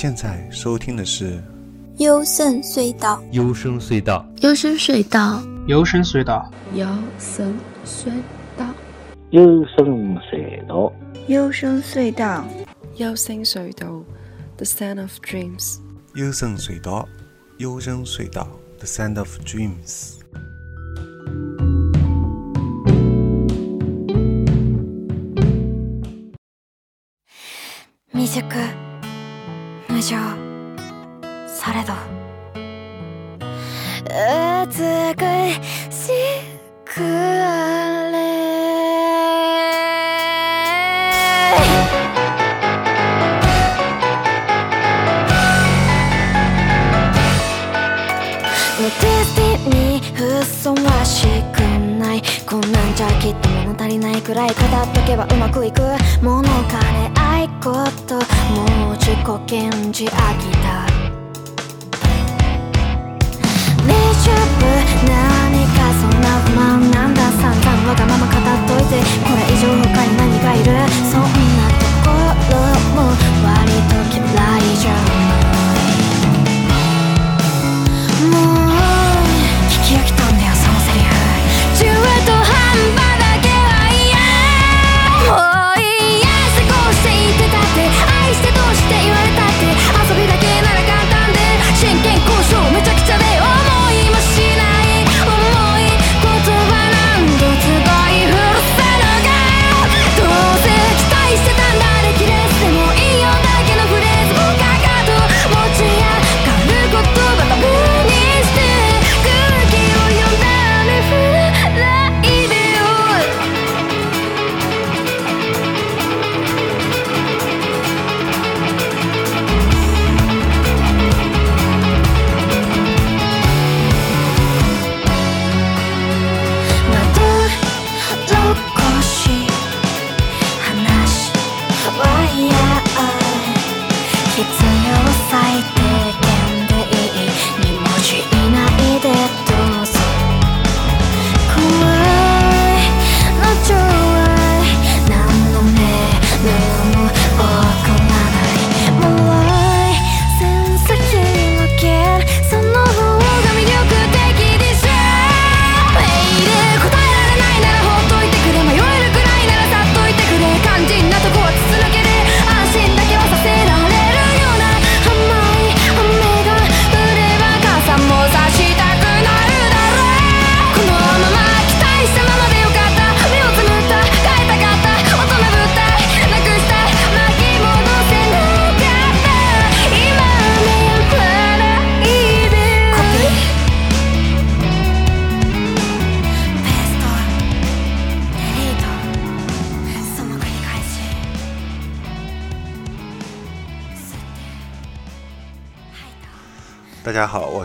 现在收听的是幽深隧道，幽深隧道，幽深隧道，幽深隧道，幽深隧道，幽深隧道，幽深隧道，幽深隧道，The Sound of Dreams，幽深隧道，幽深隧道，The Sound of Dreams。未熟無情されど。美しくあれ。デスティにふさわしくない。こんなんじゃきっと物足りないくらい。語っとけばうまくいく。物金愛こともう自己顕示飽きた大丈夫何かそんな不満なんだ散々。わがまま語っといてこれ以上他に何がいる？そんなところも割と嫌いじゃん。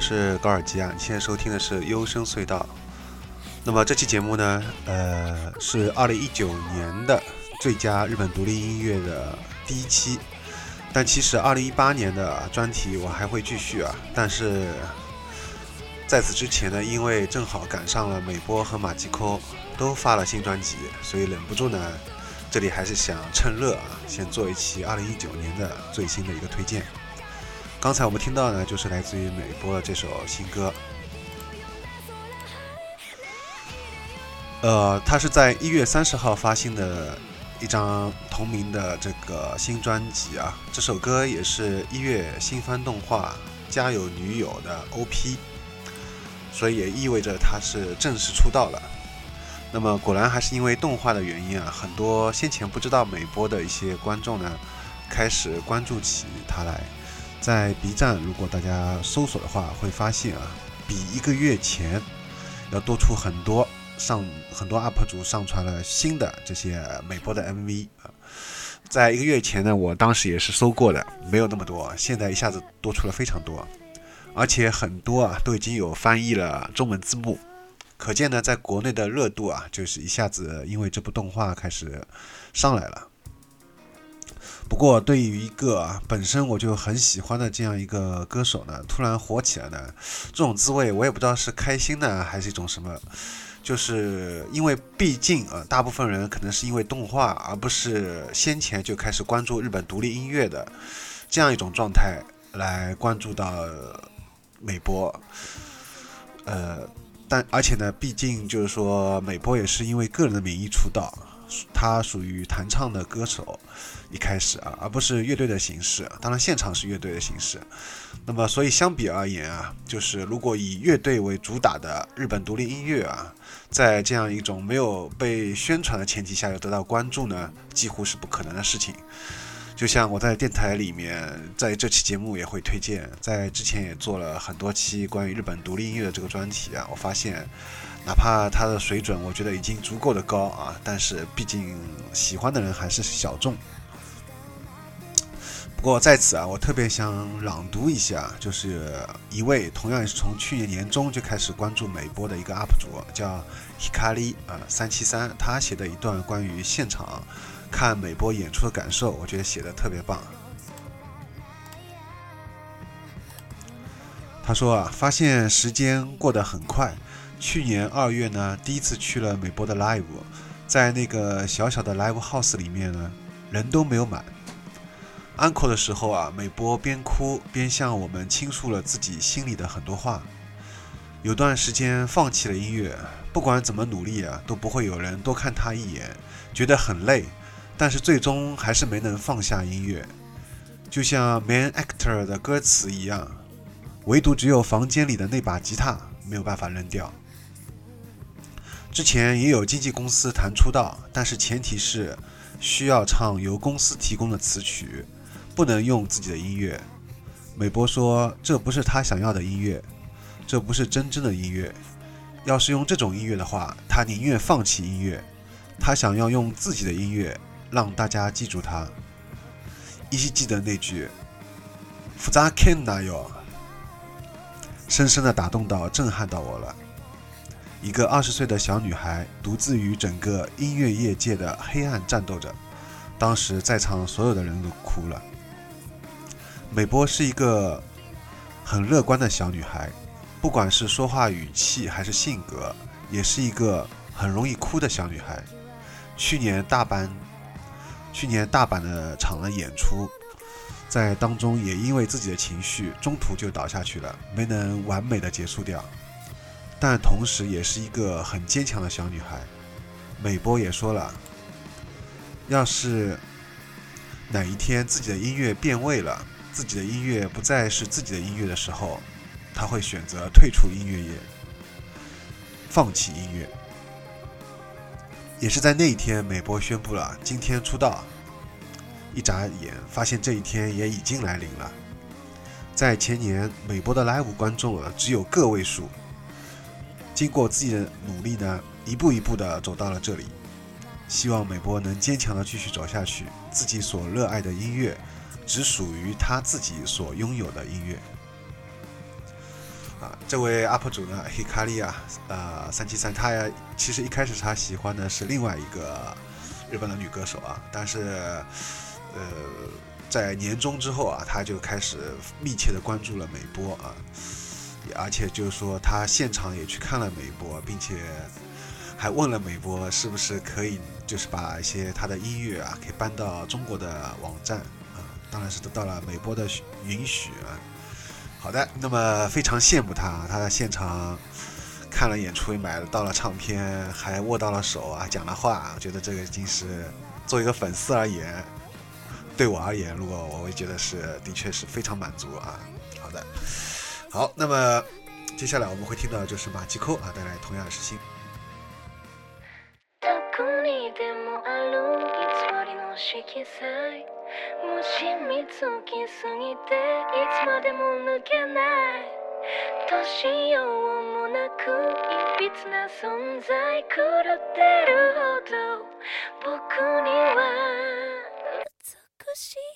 是高尔基啊，你现在收听的是幽深隧道。那么这期节目呢，呃，是二零一九年的最佳日本独立音乐的第一期。但其实二零一八年的专题我还会继续啊，但是在此之前呢，因为正好赶上了美波和马吉科都发了新专辑，所以忍不住呢，这里还是想趁热啊，先做一期二零一九年的最新的一个推荐。刚才我们听到呢，就是来自于美波的这首新歌。呃，它是在一月三十号发行的一张同名的这个新专辑啊。这首歌也是一月新番动画《家有女友》的 OP，所以也意味着他是正式出道了。那么果然还是因为动画的原因啊，很多先前不知道美波的一些观众呢，开始关注起他来。在 B 站，如果大家搜索的话，会发现啊，比一个月前要多出很多，上很多 UP 主上传了新的这些美播的 MV 啊。在一个月前呢，我当时也是搜过的，没有那么多，现在一下子多出了非常多，而且很多啊都已经有翻译了中文字幕，可见呢，在国内的热度啊，就是一下子因为这部动画开始上来了。不过，对于一个本身我就很喜欢的这样一个歌手呢，突然火起来呢，这种滋味我也不知道是开心呢，还是一种什么。就是因为毕竟啊，大部分人可能是因为动画，而不是先前就开始关注日本独立音乐的。这样一种状态来关注到美波。呃，但而且呢，毕竟就是说，美波也是因为个人的名义出道，他属于弹唱的歌手一开始啊，而不是乐队的形式。当然，现场是乐队的形式。那么，所以相比而言啊，就是如果以乐队为主打的日本独立音乐啊，在这样一种没有被宣传的前提下要得到关注呢，几乎是不可能的事情。就像我在电台里面，在这期节目也会推荐，在之前也做了很多期关于日本独立音乐的这个专题啊。我发现，哪怕它的水准，我觉得已经足够的高啊，但是毕竟喜欢的人还是小众。不过在此啊，我特别想朗读一下，就是一位同样也是从去年年中就开始关注美波的一个 UP 主，叫 Hikari 啊三七三，他写的一段关于现场。看美波演出的感受，我觉得写的特别棒。他说啊，发现时间过得很快。去年二月呢，第一次去了美波的 live，在那个小小的 live house 里面呢，人都没有满。Uncle 的时候啊，美波边哭边向我们倾诉了自己心里的很多话。有段时间放弃了音乐，不管怎么努力啊，都不会有人多看他一眼，觉得很累。但是最终还是没能放下音乐，就像《main Actor》的歌词一样，唯独只有房间里的那把吉他没有办法扔掉。之前也有经纪公司谈出道，但是前提是需要唱由公司提供的词曲，不能用自己的音乐。美波说这不是他想要的音乐，这不是真正的音乐。要是用这种音乐的话，他宁愿放弃音乐。他想要用自己的音乐。让大家记住他，依稀记得那句“复杂 Ken 哪有”，深深的打动到、震撼到我了。一个二十岁的小女孩，独自与整个音乐业界的黑暗战斗着。当时在场所有的人都哭了。美波是一个很乐观的小女孩，不管是说话语气还是性格，也是一个很容易哭的小女孩。去年大阪。去年大阪的场的演出，在当中也因为自己的情绪中途就倒下去了，没能完美的结束掉。但同时也是一个很坚强的小女孩。美波也说了，要是哪一天自己的音乐变味了，自己的音乐不再是自己的音乐的时候，他会选择退出音乐业，放弃音乐。也是在那一天，美波宣布了今天出道。一眨眼，发现这一天也已经来临了。在前年，美波的 live 观众啊只有个位数。经过自己的努力呢，一步一步的走到了这里。希望美波能坚强的继续走下去，自己所热爱的音乐，只属于他自己所拥有的音乐。啊，这位 UP 主呢，Hikari 啊，呃，三七三，他呀，其实一开始他喜欢的是另外一个日本的女歌手啊，但是，呃，在年终之后啊，他就开始密切的关注了美波啊，而且就是说他现场也去看了美波，并且还问了美波是不是可以，就是把一些他的音乐啊，可以搬到中国的网站，当然是得到了美波的允许啊。好的，那么非常羡慕他，他在现场看了演出，买了到了唱片，还握到了手啊，讲了话。我觉得这个已经是作为一个粉丝而言，对我而言，如果我会觉得是的确是非常满足啊。好的，好，那么接下来我们会听到就是马吉扣啊带来同样的事情。もしみつきすぎていつまでも抜けない。どうしようもなくいびつな存在狂ってるほど。僕には。美しい。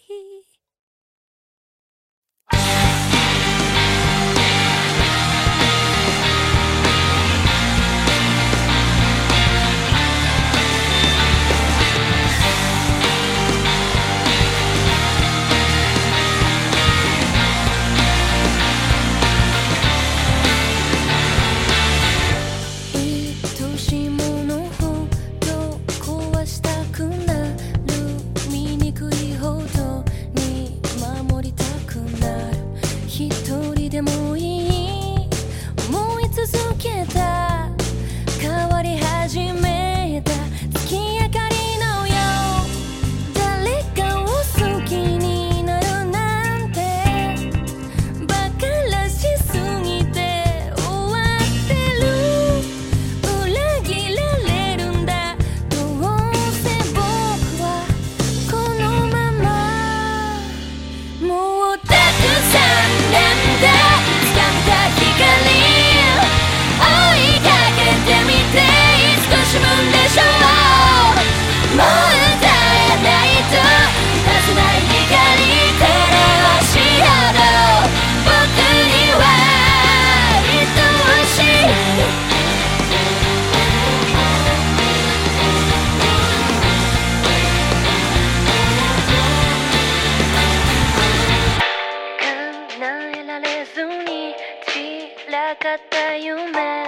目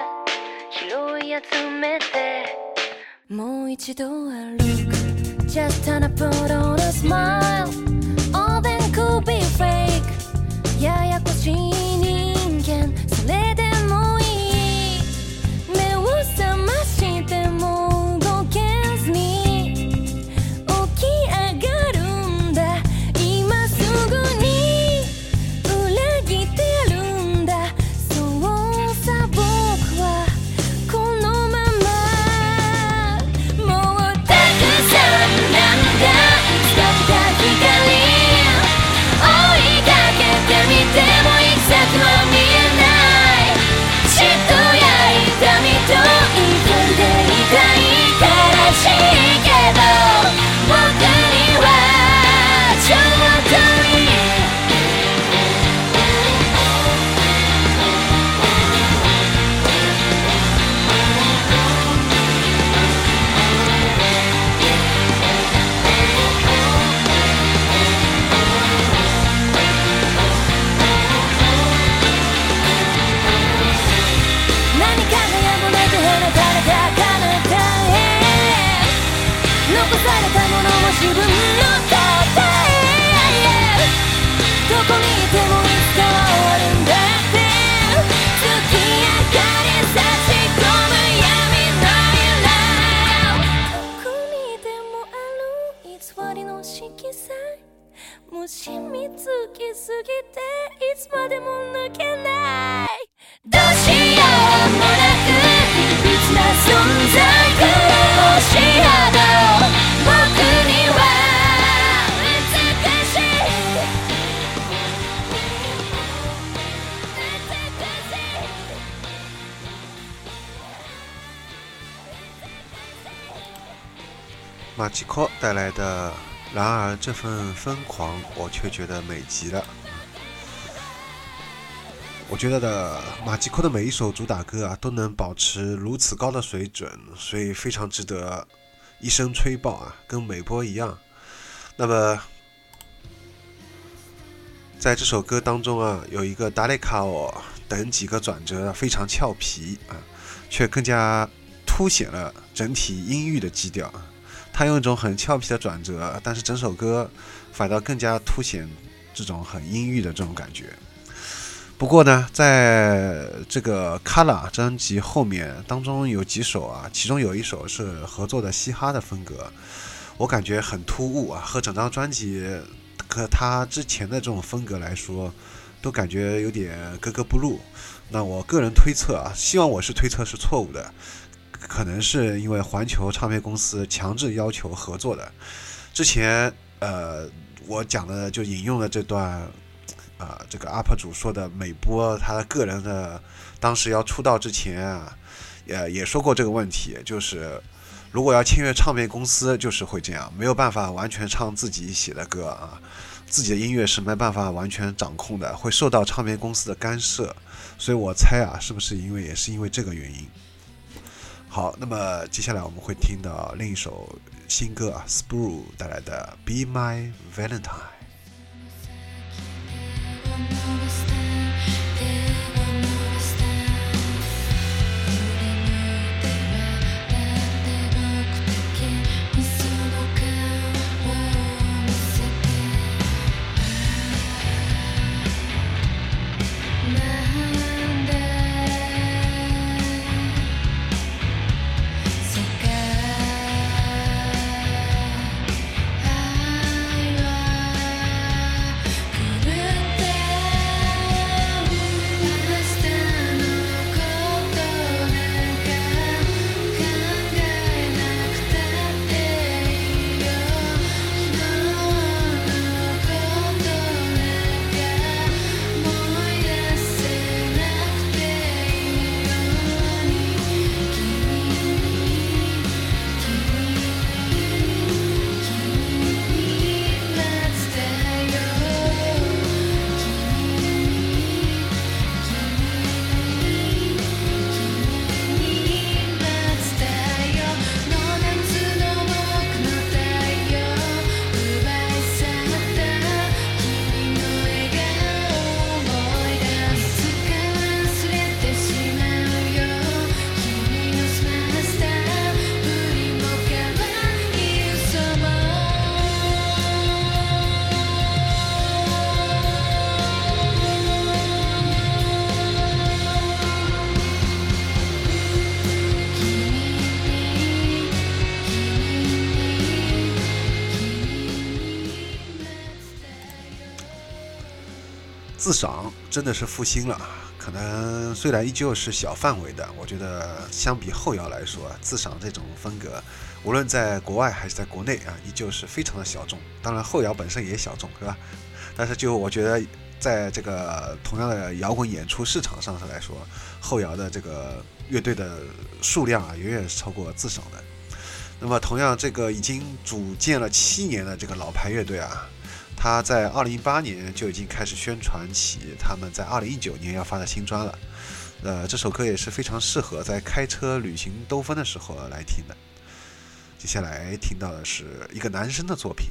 拾い集めてもう一度歩く Just an put on a smile All then could be fake ややこしい马奇科带来的，然而这份疯狂，我却觉得美极了。我觉得的马吉科的每一首主打歌啊，都能保持如此高的水准，所以非常值得一声吹爆啊，跟美波一样。那么，在这首歌当中啊，有一个达雷卡哦等几个转折非常俏皮啊，却更加凸显了整体音域的基调啊。他用一种很俏皮的转折，但是整首歌反倒更加凸显这种很阴郁的这种感觉。不过呢，在这个《Color》专辑后面当中有几首啊，其中有一首是合作的嘻哈的风格，我感觉很突兀啊，和整张专辑和他之前的这种风格来说，都感觉有点格格不入。那我个人推测啊，希望我是推测是错误的，可能是因为环球唱片公司强制要求合作的。之前呃，我讲的就引用了这段。啊、这个 UP 主说的美波他个人的当时要出道之前啊，也也说过这个问题，就是如果要签约唱片公司，就是会这样，没有办法完全唱自己写的歌啊，自己的音乐是没办法完全掌控的，会受到唱片公司的干涉。所以我猜啊，是不是因为也是因为这个原因？好，那么接下来我们会听到另一首新歌啊 s p r u 带来的《Be My Valentine》。自赏真的是复兴了，可能虽然依旧是小范围的，我觉得相比后摇来说，自赏这种风格，无论在国外还是在国内啊，依旧是非常的小众。当然后摇本身也小众，是吧？但是就我觉得，在这个同样的摇滚演出市场上来说，后摇的这个乐队的数量啊，远远是超过自赏的。那么同样，这个已经组建了七年的这个老牌乐队啊。他在二零一八年就已经开始宣传起他们在二零一九年要发的新专了，呃，这首歌也是非常适合在开车旅行兜风的时候来听的。接下来听到的是一个男生的作品。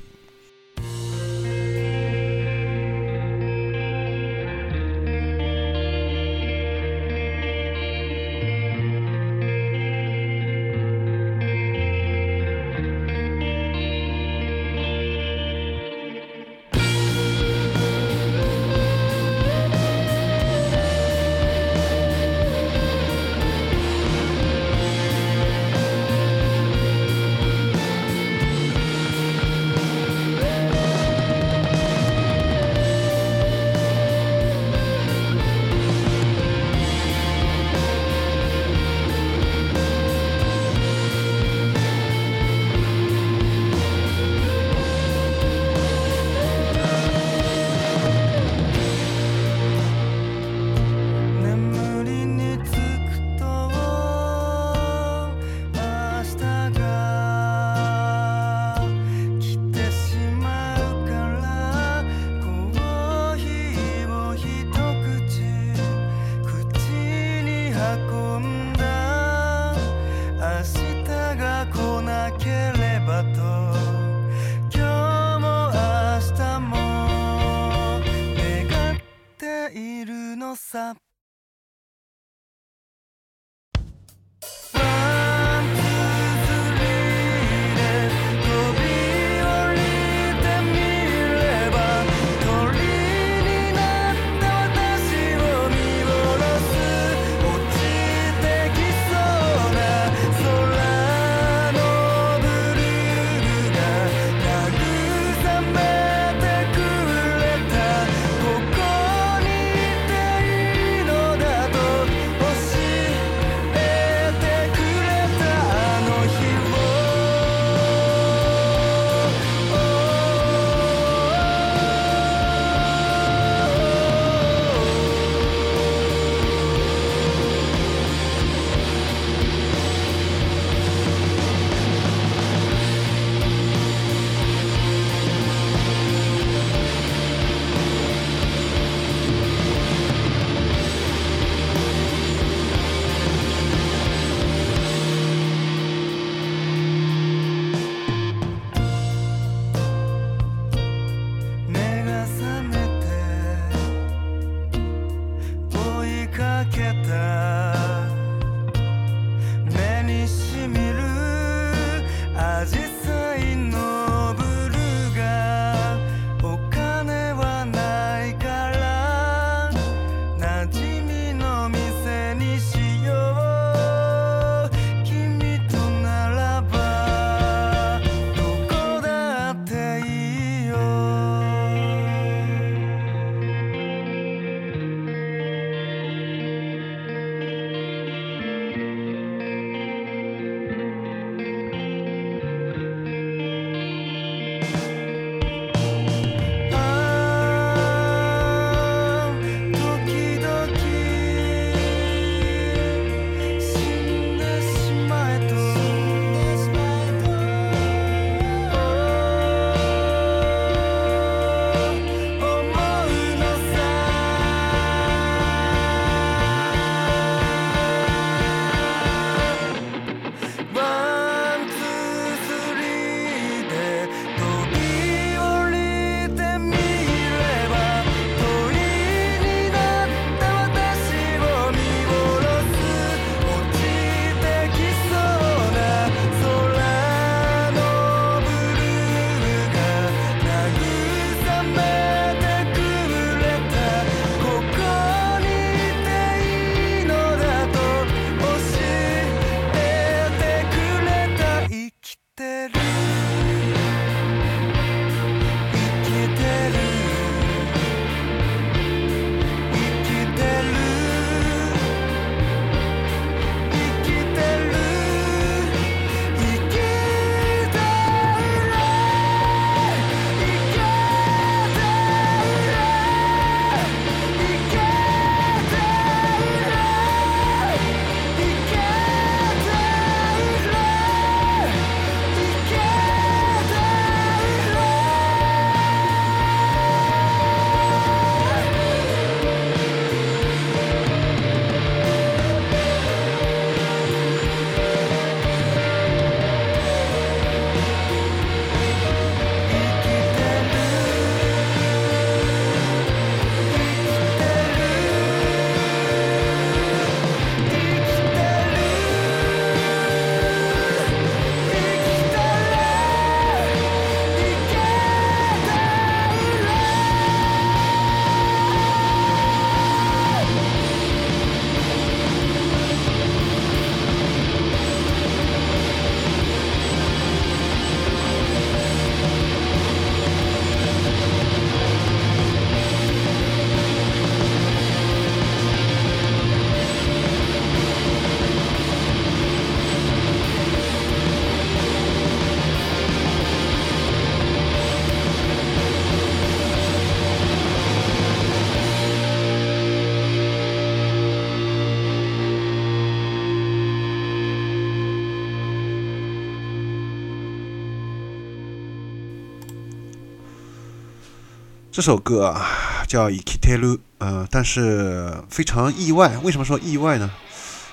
这首歌啊叫《Ikiteru》，呃，但是非常意外。为什么说意外呢？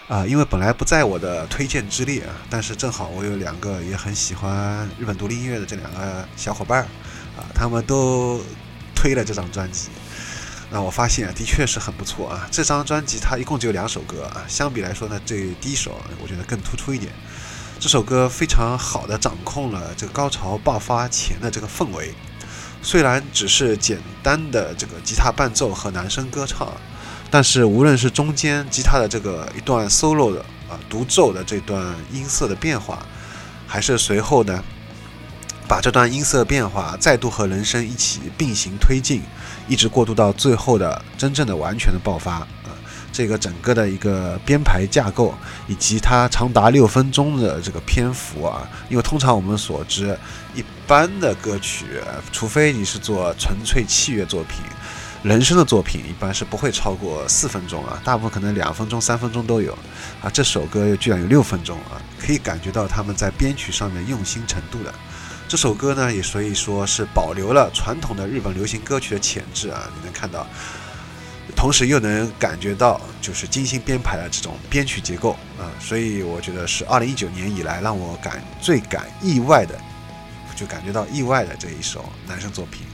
啊，因为本来不在我的推荐之列啊，但是正好我有两个也很喜欢日本独立音乐的这两个小伙伴儿啊，他们都推了这张专辑。那我发现啊，的确是很不错啊。这张专辑它一共只有两首歌啊，相比来说呢，这第一首我觉得更突出一点。这首歌非常好的掌控了这个高潮爆发前的这个氛围，虽然只是简单的这个吉他伴奏和男声歌唱，但是无论是中间吉他的这个一段 solo 的啊独奏的这段音色的变化，还是随后呢把这段音色变化再度和人声一起并行推进，一直过渡到最后的真正的完全的爆发。这个整个的一个编排架构，以及它长达六分钟的这个篇幅啊，因为通常我们所知，一般的歌曲，除非你是做纯粹器乐作品，人声的作品，一般是不会超过四分钟啊，大部分可能两分钟、三分钟都有啊。这首歌居然有六分钟啊，可以感觉到他们在编曲上面用心程度的。这首歌呢，也所以说是保留了传统的日本流行歌曲的潜质啊，你能看到。同时又能感觉到就是精心编排的这种编曲结构啊，所以我觉得是二零一九年以来让我感最感意外的，就感觉到意外的这一首男生作品。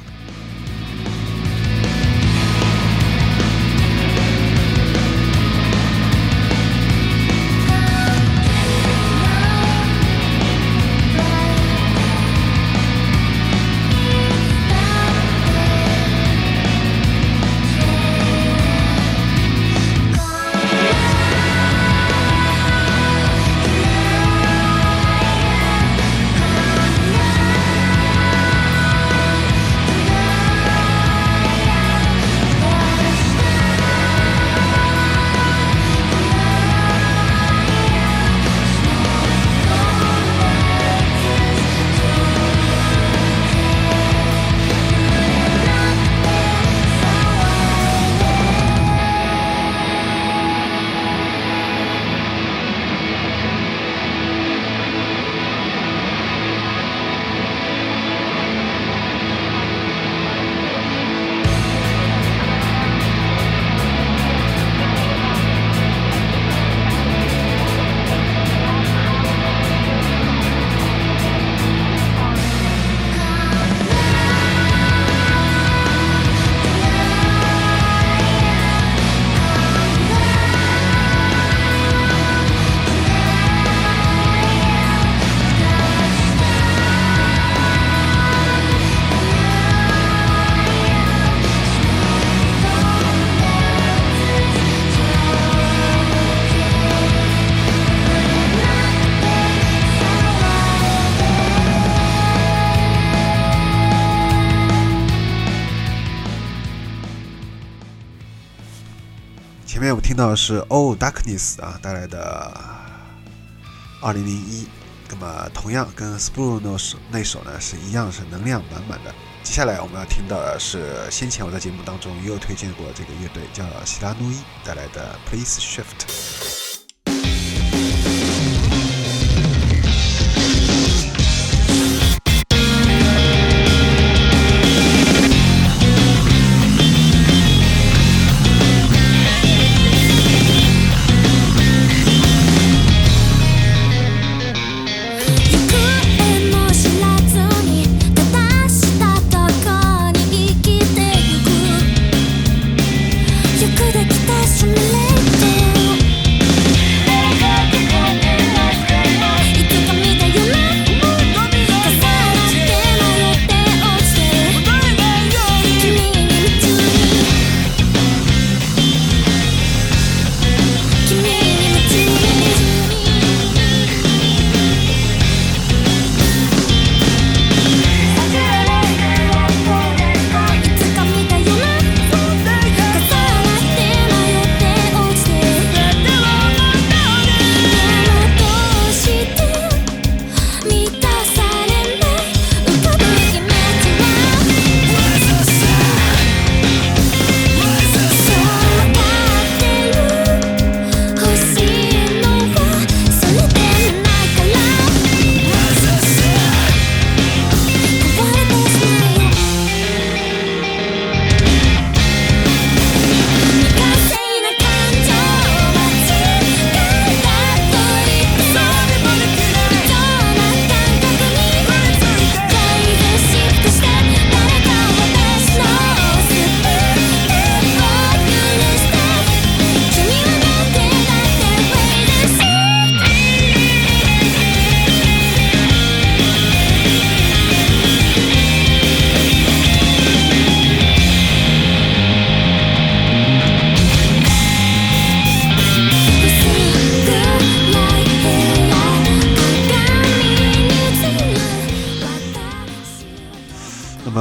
到是 Oh Darkness 啊带来的二零零一，那么同样跟 s p r u n o s 那首呢是一样是能量满满的。接下来我们要听到的是先前我在节目当中也有推荐过这个乐队叫希拉努伊带来的 Please Shift。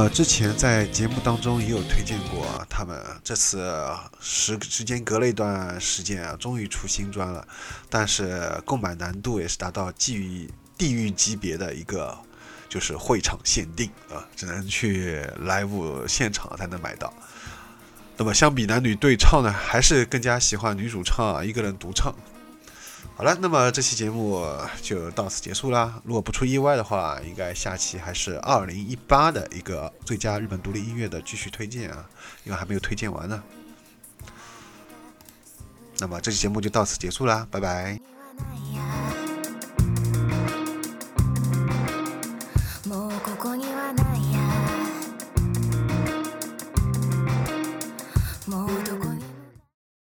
么之前在节目当中也有推荐过，他们这次时时间隔了一段时间啊，终于出新专了，但是购买难度也是达到地狱地狱级别的一个，就是会场限定啊，只能去 live 现场才能买到。那么相比男女对唱呢，还是更加喜欢女主唱啊，一个人独唱。好了，那么这期节目就到此结束啦。如果不出意外的话，应该下期还是二零一八的一个最佳日本独立音乐的继续推荐啊，因为还没有推荐完呢。那么这期节目就到此结束啦，拜拜。